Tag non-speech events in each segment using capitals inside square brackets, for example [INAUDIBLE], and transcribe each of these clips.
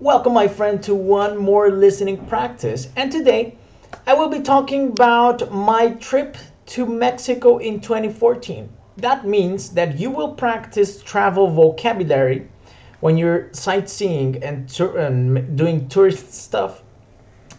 Welcome, my friend, to one more listening practice. And today I will be talking about my trip to Mexico in 2014. That means that you will practice travel vocabulary when you're sightseeing and, and um, doing tourist stuff.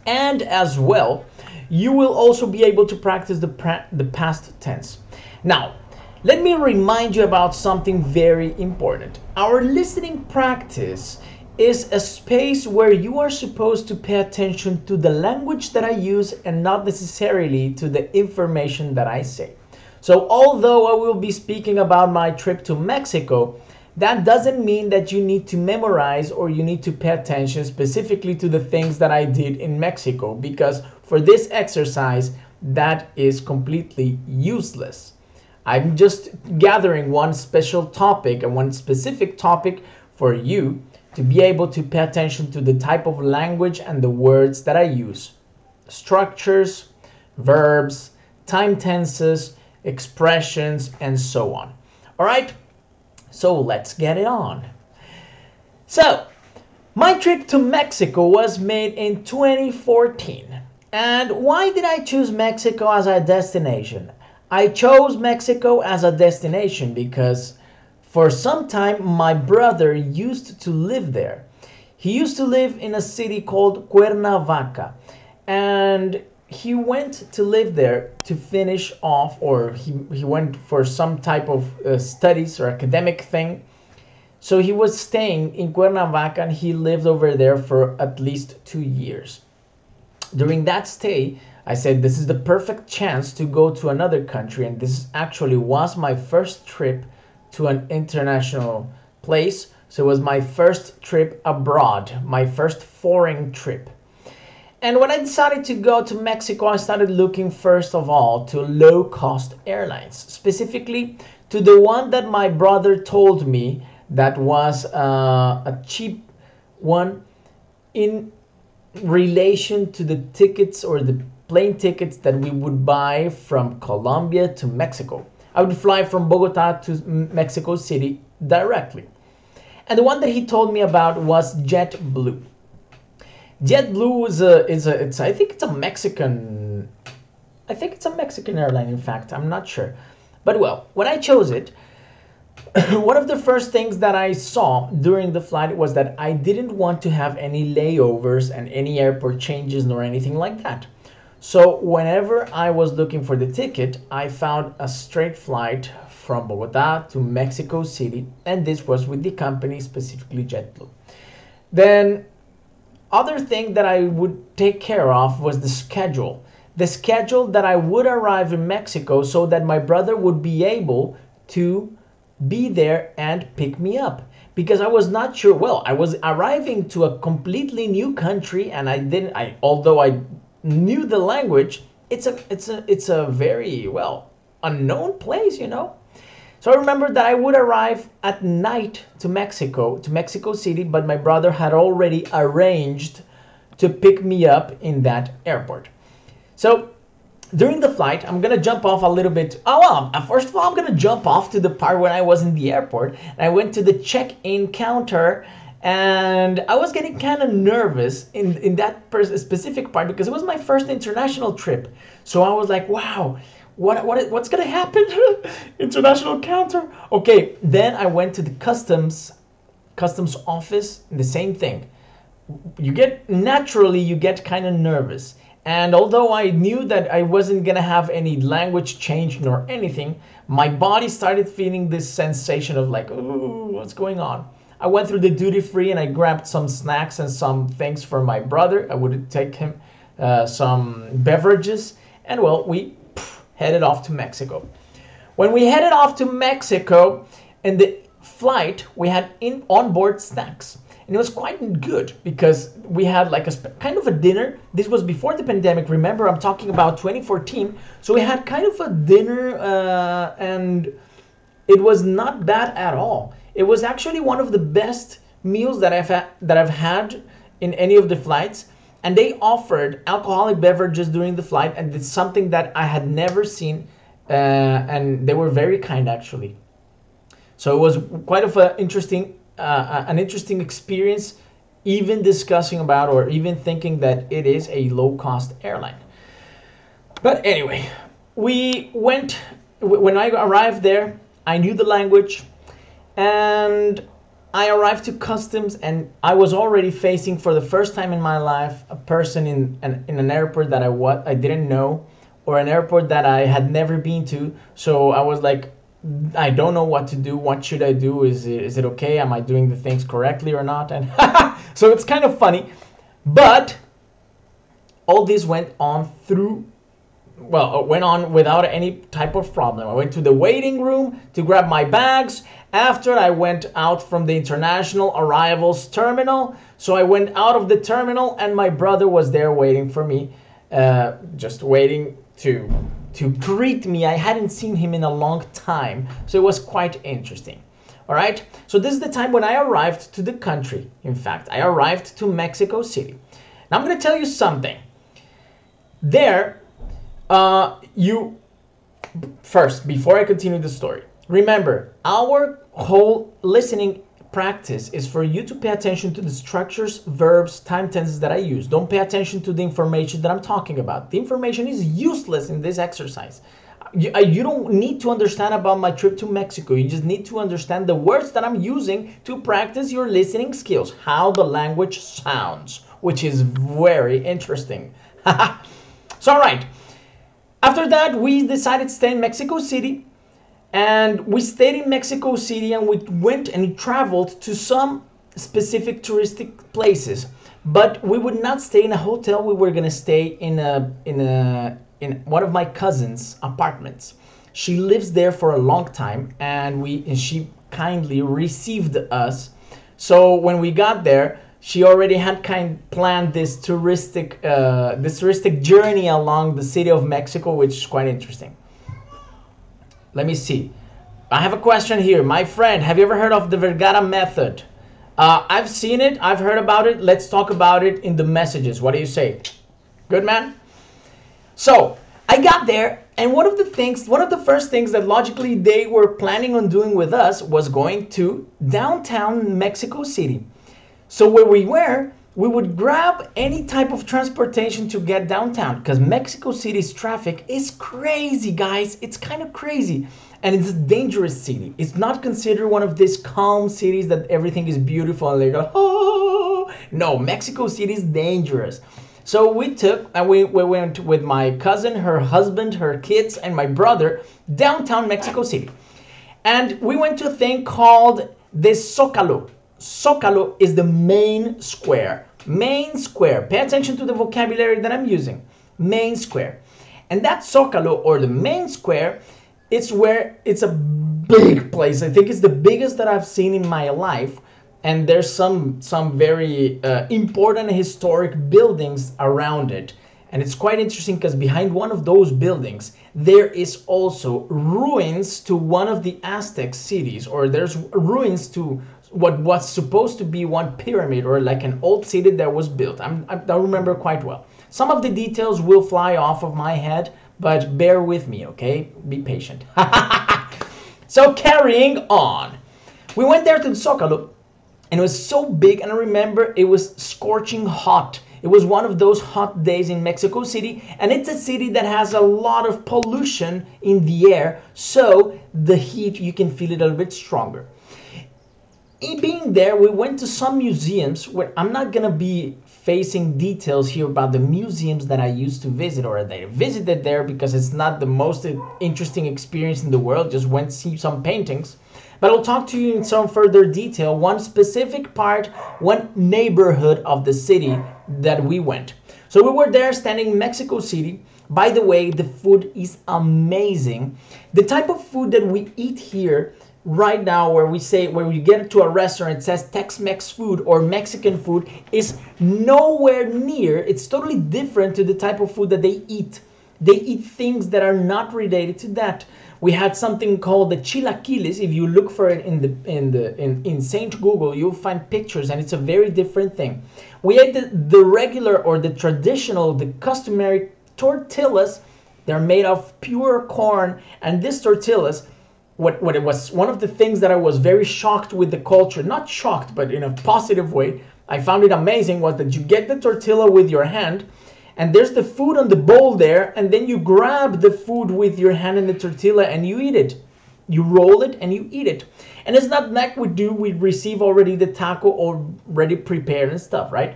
And as well, you will also be able to practice the, pra- the past tense. Now, let me remind you about something very important. Our listening practice is a space where you are supposed to pay attention to the language that I use and not necessarily to the information that I say. So, although I will be speaking about my trip to Mexico, that doesn't mean that you need to memorize or you need to pay attention specifically to the things that I did in Mexico because for this exercise, that is completely useless. I'm just gathering one special topic and one specific topic for you to be able to pay attention to the type of language and the words that I use. Structures, verbs, time tenses, expressions, and so on. All right, so let's get it on. So, my trip to Mexico was made in 2014. And why did I choose Mexico as a destination? I chose Mexico as a destination because for some time, my brother used to live there. He used to live in a city called Cuernavaca, and he went to live there to finish off, or he, he went for some type of uh, studies or academic thing. So he was staying in Cuernavaca and he lived over there for at least two years. During that stay, I said, This is the perfect chance to go to another country, and this actually was my first trip to an international place. So it was my first trip abroad, my first foreign trip. And when I decided to go to Mexico, I started looking first of all to low cost airlines, specifically to the one that my brother told me that was uh, a cheap one in relation to the tickets or the plane tickets that we would buy from Colombia to Mexico. I would fly from Bogota to Mexico City directly. And the one that he told me about was JetBlue. JetBlue is a is a it's I think it's a Mexican I think it's a Mexican airline in fact. I'm not sure. But well, when I chose it, [COUGHS] one of the first things that I saw during the flight was that I didn't want to have any layovers and any airport changes nor anything like that. So whenever I was looking for the ticket, I found a straight flight from Bogota to Mexico City, and this was with the company specifically JetBlue. Then other thing that I would take care of was the schedule. The schedule that I would arrive in Mexico so that my brother would be able to be there and pick me up because I was not sure. Well, I was arriving to a completely new country and I didn't I although I knew the language, it's a it's a it's a very well unknown place, you know. So I remember that I would arrive at night to Mexico, to Mexico City, but my brother had already arranged to pick me up in that airport. So during the flight, I'm gonna jump off a little bit. Oh well, uh, first of all, I'm gonna jump off to the part when I was in the airport. And I went to the check-in counter and I was getting kind of nervous in in that specific part because it was my first international trip. So I was like, wow, what what what's gonna happen? [LAUGHS] international counter. Okay, then I went to the customs customs office. The same thing. You get naturally you get kind of nervous. And although I knew that I wasn't gonna have any language change nor anything, my body started feeling this sensation of like, ooh, what's going on? I went through the duty free and I grabbed some snacks and some things for my brother. I would take him uh, some beverages, and well, we pff, headed off to Mexico. When we headed off to Mexico, in the flight, we had in onboard snacks. And it was quite good because we had like a kind of a dinner. This was before the pandemic. Remember, I'm talking about 2014. So we had kind of a dinner, uh, and it was not bad at all. It was actually one of the best meals that I've had, that I've had in any of the flights. And they offered alcoholic beverages during the flight, and it's something that I had never seen. Uh, and they were very kind actually. So it was quite of an interesting, uh, an interesting experience even discussing about or even thinking that it is a low cost airline. But anyway, we went, when I arrived there, I knew the language and I arrived to customs and I was already facing for the first time in my life a person in an, in an airport that I what I didn't know or an airport that I had never been to. So I was like, I don't know what to do. What should I do? Is it, is it okay? Am I doing the things correctly or not? And [LAUGHS] so it's kind of funny, but all this went on through well, it went on without any type of problem. I went to the waiting room to grab my bags. After I went out from the international arrivals terminal, so I went out of the terminal, and my brother was there waiting for me, uh, just waiting to to greet me. I hadn't seen him in a long time, so it was quite interesting. All right, so this is the time when I arrived to the country. In fact, I arrived to Mexico City. Now I'm going to tell you something. There, uh, you first before I continue the story. Remember, our whole listening practice is for you to pay attention to the structures, verbs, time tenses that I use. Don't pay attention to the information that I'm talking about. The information is useless in this exercise. You, you, don't need to understand about my trip to Mexico. You just need to understand the words that I'm using to practice your listening skills, how the language sounds, which is very interesting. [LAUGHS] so, all right. After that, we decided to stay in Mexico City. And we stayed in Mexico City and we went and traveled to some specific touristic places. But we would not stay in a hotel. We were gonna stay in a in a in one of my cousin's apartments. She lives there for a long time, and we and she kindly received us. So when we got there, she already had kind of planned this touristic uh, this touristic journey along the city of Mexico, which is quite interesting. Let me see. I have a question here. My friend, have you ever heard of the Vergara method? Uh, I've seen it. I've heard about it. Let's talk about it in the messages. What do you say? Good man? So I got there, and one of the things, one of the first things that logically they were planning on doing with us was going to downtown Mexico City. So where we were, we would grab any type of transportation to get downtown because Mexico City's traffic is crazy, guys. It's kind of crazy. And it's a dangerous city. It's not considered one of these calm cities that everything is beautiful and they go, oh. No, Mexico City is dangerous. So we took and we, we went with my cousin, her husband, her kids, and my brother downtown Mexico City. And we went to a thing called the Zócalo. Zócalo is the main square. Main square. Pay attention to the vocabulary that I'm using. Main square. And that Zócalo or the main square, it's where it's a big place. I think it's the biggest that I've seen in my life. And there's some some very uh, important historic buildings around it. And it's quite interesting because behind one of those buildings, there is also ruins to one of the Aztec cities, or there's ruins to what was supposed to be one pyramid or like an old city that was built. I'm, I don't remember quite well. Some of the details will fly off of my head, but bear with me, okay? Be patient. [LAUGHS] so carrying on, we went there to the Zócalo, and it was so big, and I remember it was scorching hot. It was one of those hot days in Mexico City, and it's a city that has a lot of pollution in the air, so the heat you can feel it a little bit stronger being there, we went to some museums where I'm not gonna be facing details here about the museums that I used to visit or that I visited there because it's not the most interesting experience in the world. Just went see some paintings. But I'll talk to you in some further detail one specific part, one neighborhood of the city that we went. So we were there standing in Mexico City. By the way, the food is amazing. The type of food that we eat here right now where we say where we get to a restaurant it says tex-mex food or mexican food is nowhere near it's totally different to the type of food that they eat. They eat things that are not related to that. We had something called the chilaquiles. If you look for it in the in the in, in saint google you'll find pictures and it's a very different thing. We ate the, the regular or the traditional the customary tortillas. They're made of pure corn and this tortillas what, what it was one of the things that I was very shocked with the culture, not shocked, but in a positive way. I found it amazing was that you get the tortilla with your hand and there's the food on the bowl there and then you grab the food with your hand and the tortilla and you eat it you roll it and you eat it and it's not like we do we receive already the taco already prepared and stuff right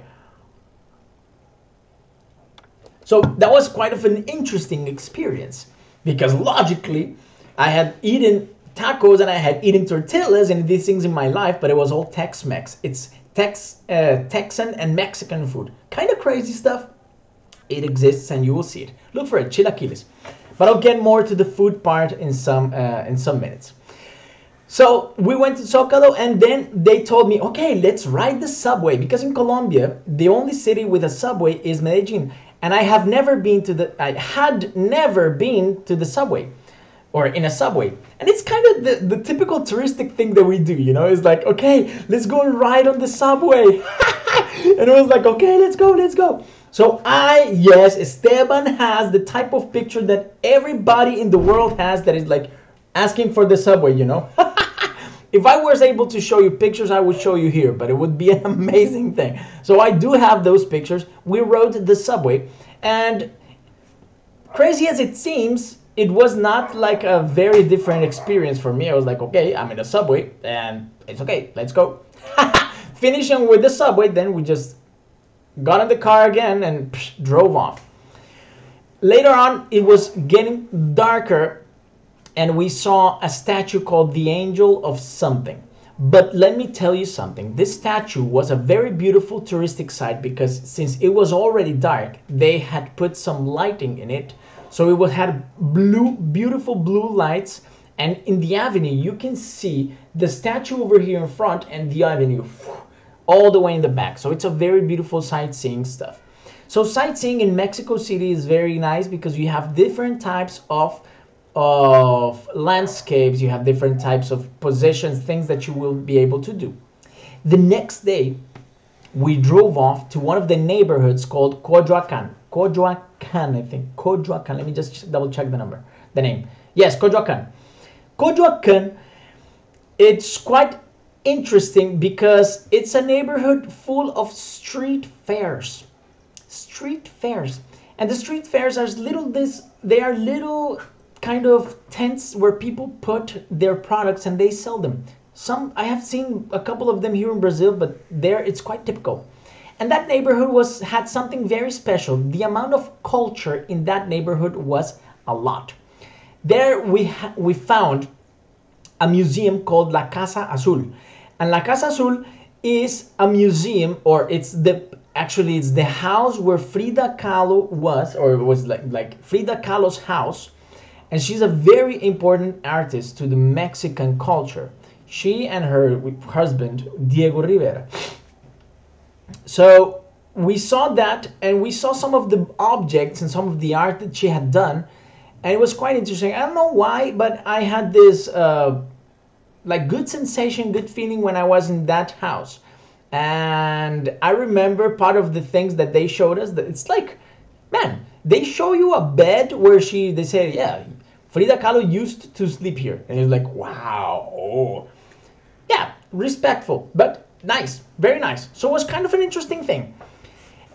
so that was quite of an interesting experience because logically i had eaten tacos and i had eaten tortillas and these things in my life but it was all tex-mex it's Tex, uh, texan and mexican food kind of crazy stuff it exists and you will see it. Look for it, chilaquiles. But I'll get more to the food part in some uh, in some minutes. So we went to Zocalo and then they told me, okay, let's ride the subway because in Colombia the only city with a subway is Medellin, and I have never been to the I had never been to the subway or in a subway. And it's kind of the, the typical touristic thing that we do, you know? It's like, okay, let's go and ride on the subway. [LAUGHS] and it was like, okay, let's go, let's go. So I, yes, Esteban has the type of picture that everybody in the world has that is like asking for the subway, you know? [LAUGHS] if I was able to show you pictures, I would show you here, but it would be an [LAUGHS] amazing thing. So I do have those pictures. We rode the subway, and crazy as it seems, it was not like a very different experience for me. I was like, okay, I'm in a subway, and it's okay, let's go. [LAUGHS] Finishing with the subway, then we just got in the car again and psh, drove off. Later on, it was getting darker, and we saw a statue called the Angel of Something. But let me tell you something. This statue was a very beautiful touristic site because since it was already dark, they had put some lighting in it. So it had blue, beautiful blue lights. And in the avenue, you can see the statue over here in front and the avenue all the way in the back. So it's a very beautiful sightseeing stuff. So sightseeing in Mexico City is very nice because you have different types of of landscapes, you have different types of positions, things that you will be able to do. The next day, we drove off to one of the neighborhoods called Coyoacan, I think. Coyoacan. Let me just double check the number, the name. Yes, Coyoacan. Coyoacan, it's quite interesting because it's a neighborhood full of street fairs. Street fairs. And the street fairs are little this they are little kind of tents where people put their products and they sell them. Some I have seen a couple of them here in Brazil, but there it's quite typical. And that neighborhood was had something very special. The amount of culture in that neighborhood was a lot. There we we found a museum called La Casa Azul. And La Casa Azul is a museum, or it's the actually it's the house where Frida Kahlo was, or it was like like Frida Kahlo's house, and she's a very important artist to the Mexican culture. She and her husband Diego Rivera. So we saw that, and we saw some of the objects and some of the art that she had done, and it was quite interesting. I don't know why, but I had this. Uh, like good sensation, good feeling when I was in that house. And I remember part of the things that they showed us that it's like, man, they show you a bed where she they say, yeah, Frida Kahlo used to sleep here. And it's like, wow. Yeah, respectful, but nice, very nice. So it was kind of an interesting thing.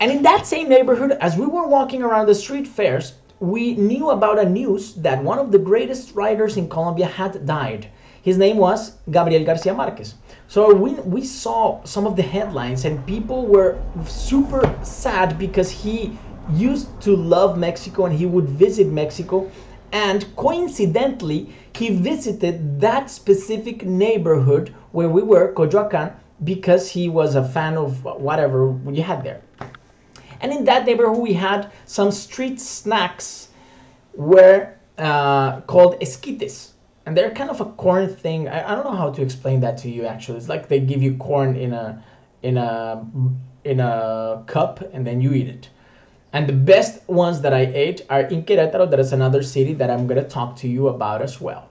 And in that same neighborhood, as we were walking around the street fairs, we knew about a news that one of the greatest writers in Colombia had died. His name was Gabriel Garcia Marquez. So we, we saw some of the headlines, and people were super sad because he used to love Mexico and he would visit Mexico. And coincidentally, he visited that specific neighborhood where we were, Coyoacan, because he was a fan of whatever we had there. And in that neighborhood, we had some street snacks were uh, called esquites and they're kind of a corn thing. I, I don't know how to explain that to you. Actually, it's like they give you corn in a in a in a cup and then you eat it. And the best ones that I ate are in Querétaro. That is another city that I'm gonna talk to you about as well.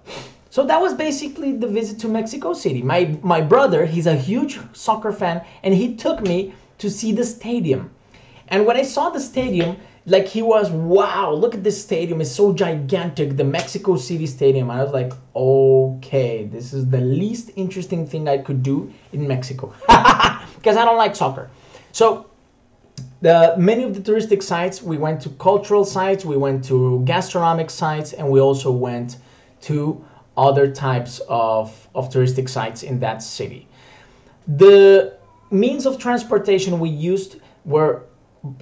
So that was basically the visit to Mexico City. My my brother, he's a huge soccer fan, and he took me to see the stadium. And when I saw the stadium, like he was, wow, look at this stadium. It's so gigantic, the Mexico City Stadium. I was like, okay, this is the least interesting thing I could do in Mexico [LAUGHS] because I don't like soccer. So the many of the touristic sites we went to cultural sites we went to gastronomic sites and we also went to other types of, of touristic sites in that city. The means of transportation we used were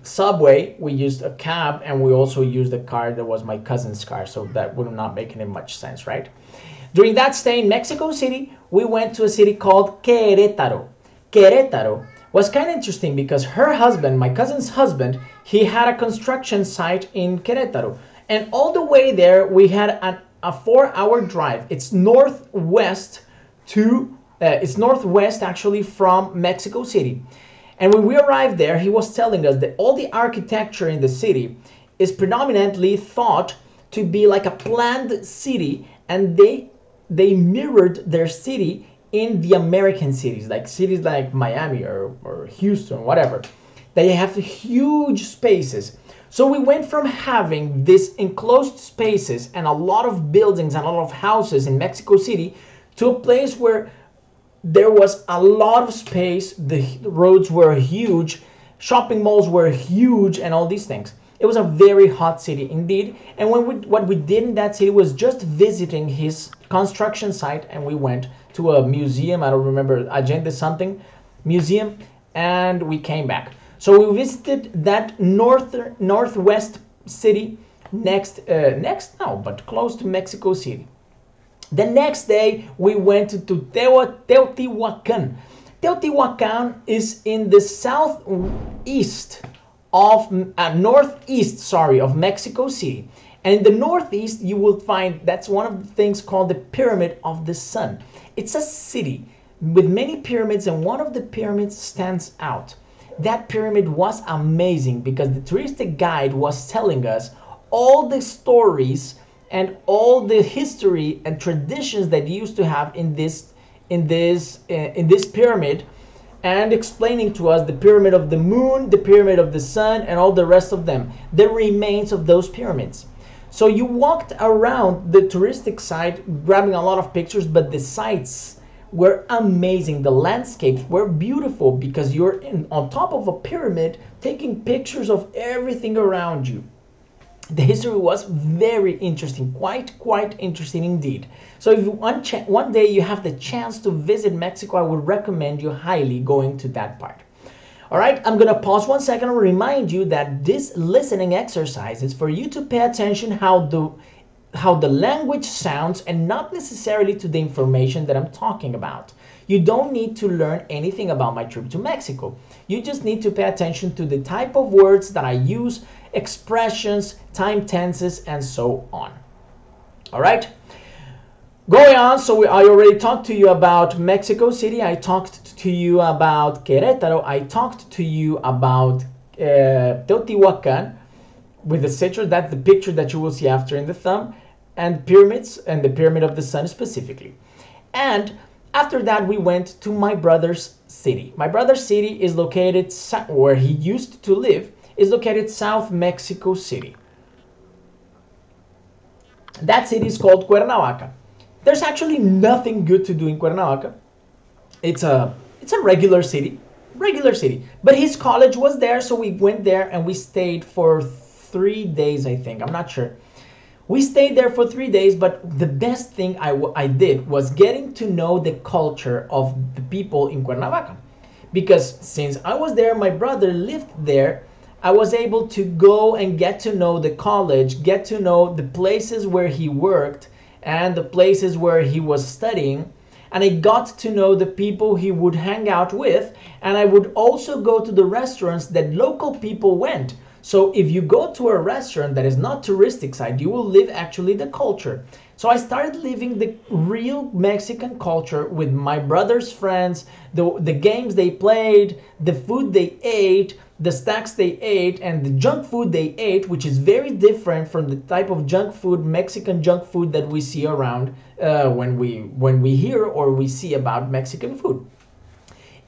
subway we used a cab and we also used a car that was my cousin's car so that would not make any much sense right? During that stay in mexico city we went to a city called querétaro. Querétaro was kind of interesting because her husband, my cousin's husband, he had a construction site in Querétaro. And all the way there, we had an, a four hour drive. It's northwest to, uh, it's northwest actually from Mexico City. And when we arrived there, he was telling us that all the architecture in the city is predominantly thought to be like a planned city and they they mirrored their city in the American cities, like cities like Miami or, or Houston, whatever, they have huge spaces. So we went from having these enclosed spaces and a lot of buildings and a lot of houses in Mexico City to a place where there was a lot of space, the roads were huge, shopping malls were huge, and all these things. It was a very hot city indeed. And when we, what we did in that city was just visiting his construction site, and we went to a museum. I don't remember Agenda something museum, and we came back. So we visited that north northwest city next uh, next no, but close to Mexico City. The next day we went to Teotihuacan. Teotihuacan is in the southeast of uh, northeast, sorry, of Mexico City. And in the northeast, you will find that's one of the things called the Pyramid of the Sun. It's a city with many pyramids, and one of the pyramids stands out. That pyramid was amazing because the touristic guide was telling us all the stories and all the history and traditions that used to have in this in this uh, in this pyramid and explaining to us the pyramid of the moon, the pyramid of the sun, and all the rest of them, the remains of those pyramids. So you walked around the touristic site, grabbing a lot of pictures, but the sights were amazing. The landscapes were beautiful because you're in, on top of a pyramid taking pictures of everything around you. The history was very interesting quite quite interesting indeed. So if one, one day you have the chance to visit mexico i would recommend you highly going to that part. All right i'm gonna pause one second and remind you that this listening exercise is for you to pay attention how the how the language sounds and not necessarily to the information that i'm talking about you don't need to learn anything about my trip to mexico you just need to pay attention to the type of words that i use expressions, time tenses, and so on. All right. Going on, so we, I already talked to you about Mexico City. I talked to you about Querétaro. I talked to you about uh, Teotihuacan with the citrus. That's the picture that you will see after in the thumb, and pyramids and the Pyramid of the Sun specifically. And after that, we went to my brother's city. My brother's city is located where he used to live is located South Mexico City. That city is called Cuernavaca. There's actually nothing good to do in Cuernavaca. It's a it's a regular city, regular city. But his college was there, so we went there and we stayed for three days, I think. I'm not sure. We stayed there for three days, but the best thing I, I did was getting to know the culture of the people in Cuernavaca. Because since I was there, my brother lived there, I was able to go and get to know the college, get to know the places where he worked and the places where he was studying. And I got to know the people he would hang out with. And I would also go to the restaurants that local people went. So if you go to a restaurant that is not touristic side, you will live actually the culture. So I started living the real Mexican culture with my brother's friends, the, the games they played, the food they ate, the snacks they ate and the junk food they ate, which is very different from the type of junk food, Mexican junk food that we see around uh, when we when we hear or we see about Mexican food.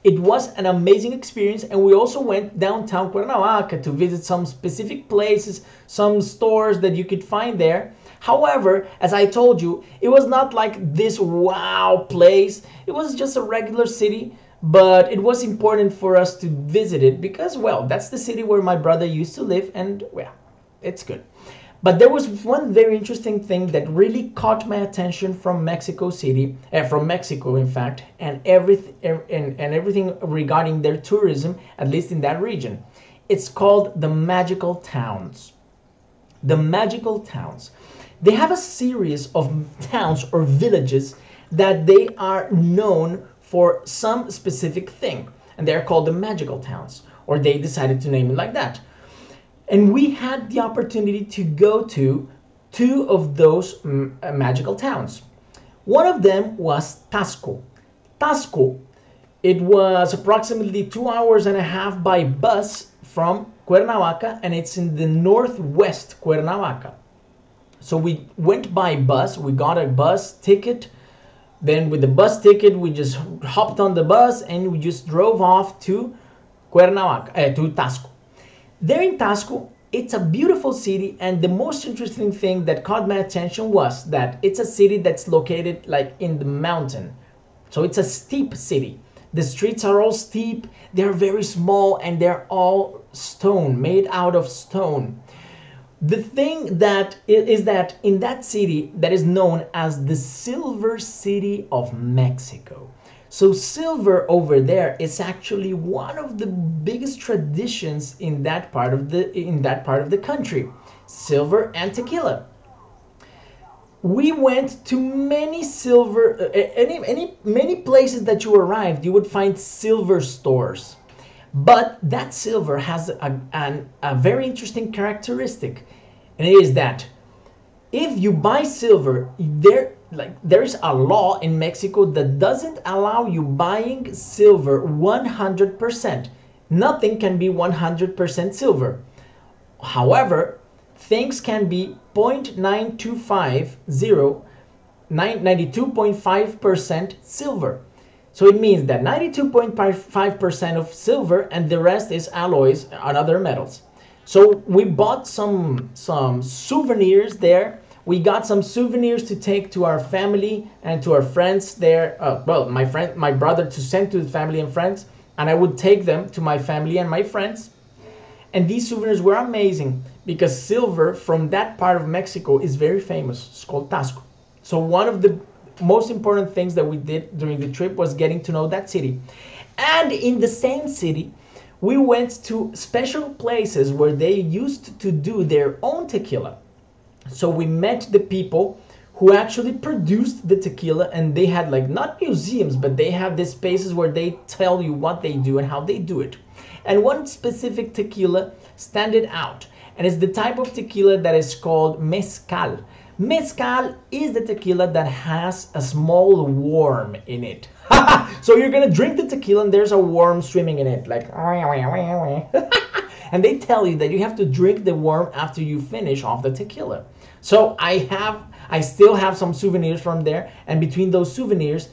It was an amazing experience, and we also went downtown Cuernavaca to visit some specific places, some stores that you could find there. However, as I told you, it was not like this wow place. It was just a regular city, but it was important for us to visit it because, well, that's the city where my brother used to live, and well, it's good. But there was one very interesting thing that really caught my attention from Mexico City, uh, from Mexico, in fact, and everything and, and everything regarding their tourism, at least in that region. It's called the magical towns. The magical towns. They have a series of towns or villages that they are known for some specific thing, and they're called the magical towns, or they decided to name it like that. And we had the opportunity to go to two of those mm, uh, magical towns. One of them was Taxco. Taxco, it was approximately two hours and a half by bus from Cuernavaca, and it's in the northwest Cuernavaca. So we went by bus, we got a bus ticket. Then, with the bus ticket, we just hopped on the bus and we just drove off to Cuernavaca, uh, to Taxco. There in Taxco, it's a beautiful city, and the most interesting thing that caught my attention was that it's a city that's located like in the mountain. So it's a steep city. The streets are all steep, they're very small, and they're all stone, made out of stone. The thing that is that in that city that is known as the Silver City of Mexico. So silver over there is actually one of the biggest traditions in that part of the in that part of the country. Silver and tequila. We went to many silver any any many places that you arrived, you would find silver stores. But that silver has a, an, a very interesting characteristic, and it is that if you buy silver, there like there's a law in Mexico that doesn't allow you buying silver 100%. Nothing can be 100% silver. However, things can be 0.9250 92.5% silver. So it means that 92.5% of silver and the rest is alloys and other metals. So we bought some some souvenirs there we got some souvenirs to take to our family and to our friends there. Uh, well, my friend, my brother to send to the family and friends, and I would take them to my family and my friends. And these souvenirs were amazing because silver from that part of Mexico is very famous. It's called Taxco. So one of the most important things that we did during the trip was getting to know that city. And in the same city, we went to special places where they used to do their own tequila. So we met the people who actually produced the tequila and they had like not museums but they have these spaces where they tell you what they do and how they do it. And one specific tequila standed out and it's the type of tequila that is called mezcal. Mezcal is the tequila that has a small worm in it. [LAUGHS] So you're gonna drink the tequila and there's a worm swimming in it like [LAUGHS] and they tell you that you have to drink the worm after you finish off the tequila so I have, I still have some souvenirs from there, and between those souvenirs,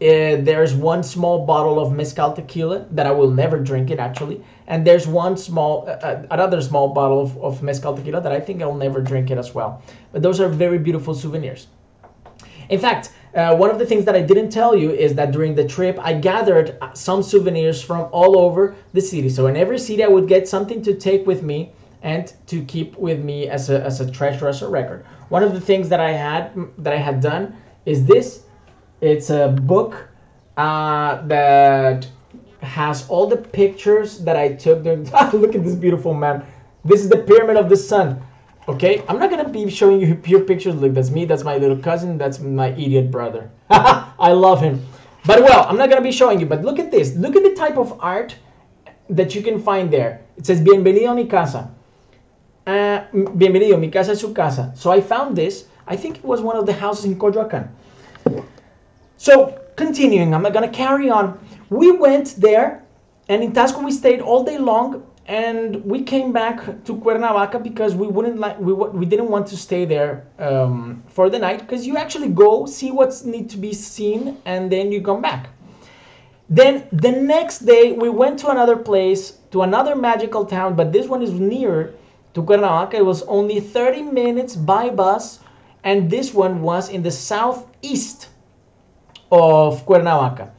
uh, there's one small bottle of mezcal tequila that I will never drink it actually, and there's one small, uh, uh, another small bottle of, of mezcal tequila that I think I'll never drink it as well. But those are very beautiful souvenirs. In fact, uh, one of the things that I didn't tell you is that during the trip, I gathered some souvenirs from all over the city. So in every city, I would get something to take with me and to keep with me as a, as a treasure, as a record. One of the things that I had that I had done is this. It's a book uh, that has all the pictures that I took. During, [LAUGHS] look at this beautiful man. This is the pyramid of the sun. Okay, I'm not gonna be showing you pure pictures. Look, that's me. That's my little cousin. That's my idiot brother. [LAUGHS] I love him. But well, I'm not gonna be showing you. But look at this. Look at the type of art that you can find there. It says "Bienvenido a mi casa." Uh, bienvenido, mi casa es su casa. So I found this. I think it was one of the houses in Coyoacán. So continuing, I'm gonna carry on. We went there, and in Taxco we stayed all day long, and we came back to Cuernavaca because we wouldn't like we we didn't want to stay there um, for the night because you actually go see what's need to be seen and then you come back. Then the next day we went to another place, to another magical town, but this one is near to Cuernavaca. It was only 30 minutes by bus, and this one was in the southeast of Cuernavaca.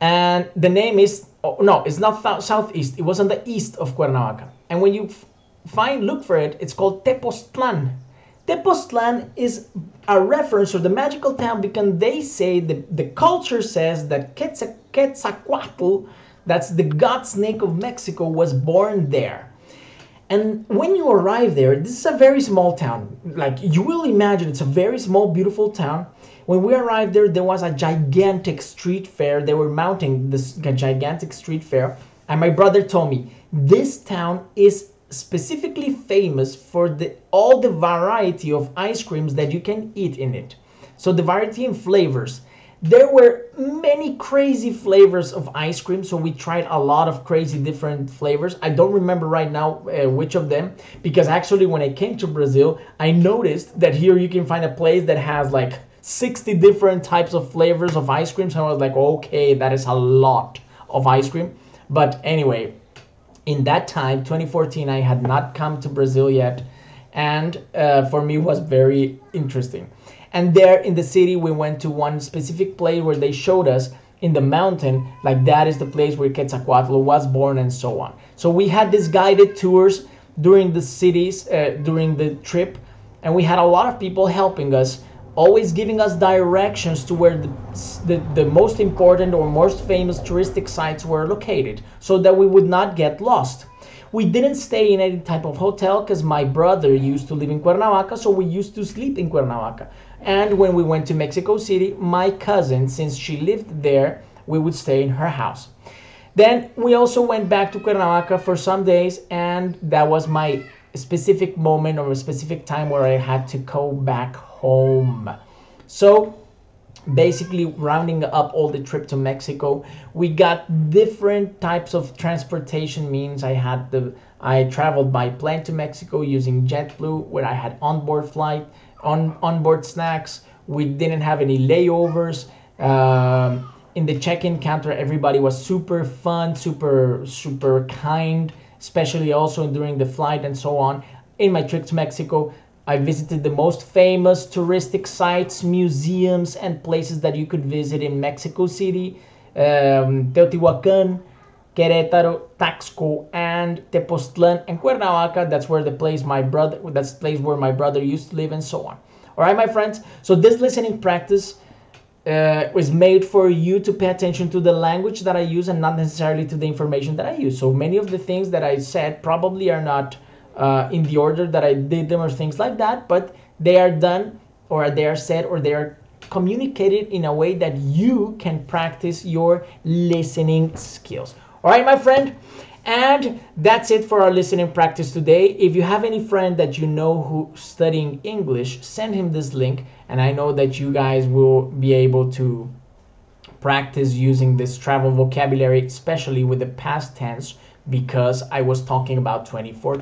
And the name is oh, no, it's not southeast. It was on the east of Cuernavaca. And when you find look for it, it's called Tepoztlan. Tepoztlan is a reference to the magical town because they say the, the culture says that Quetzalcoatl, that's the god snake of Mexico, was born there. And when you arrive there, this is a very small town. Like you will imagine, it's a very small, beautiful town. When we arrived there, there was a gigantic street fair. They were mounting this gigantic street fair. And my brother told me, this town is specifically famous for the all the variety of ice creams that you can eat in it. So the variety in flavors. There were many crazy flavors of ice cream, so we tried a lot of crazy different flavors. I don't remember right now uh, which of them because actually when I came to Brazil, I noticed that here you can find a place that has like 60 different types of flavors of ice cream. So I was like, okay, that is a lot of ice cream. But anyway, in that time 2014 i had not come to brazil yet and uh, for me was very interesting and there in the city we went to one specific place where they showed us in the mountain like that is the place where quetzalcoatl was born and so on so we had these guided tours during the cities uh, during the trip and we had a lot of people helping us always giving us directions to where the, the, the, most important or most famous touristic sites were located so that we would not get lost. We didn't stay in any type of hotel because my brother used to live in Cuernavaca, so we used to sleep in Cuernavaca. And when we went to Mexico City, my cousin, since she lived there, we would stay in her house. Then we also went back to Cuernavaca for some days, and that was my specific moment or a specific time where I had to go back home. So basically rounding up all the trip to Mexico, we got different types of transportation means. I had the I traveled by plane to Mexico using JetBlue, where I had onboard flight, on onboard snacks. We didn't have any layovers. Um, in the check-in counter, everybody was super fun, super super kind, especially also during the flight and so on. In my trip to Mexico, I visited the most famous touristic sites, museums, and places that you could visit in Mexico City, um, Teotihuacan, Querétaro, Taxco, and Tepoztlan and Cuernavaca. That's where the place my brother, that's the place where my brother used to live, and so on. All right, my friends. So this listening practice uh, is made for you to pay attention to the language that I use and not necessarily to the information that I use. So many of the things that I said probably are not uh, in the order that I did them or things like that, but they are done or they are said or they are communicated in a way that you can practice your listening skills. All right, my friend. And that's it for our listening practice today. If you have any friend that you know who studying English, send him this link and I know that you guys will be able to practice using this travel vocabulary especially with the past tense because I was talking about 24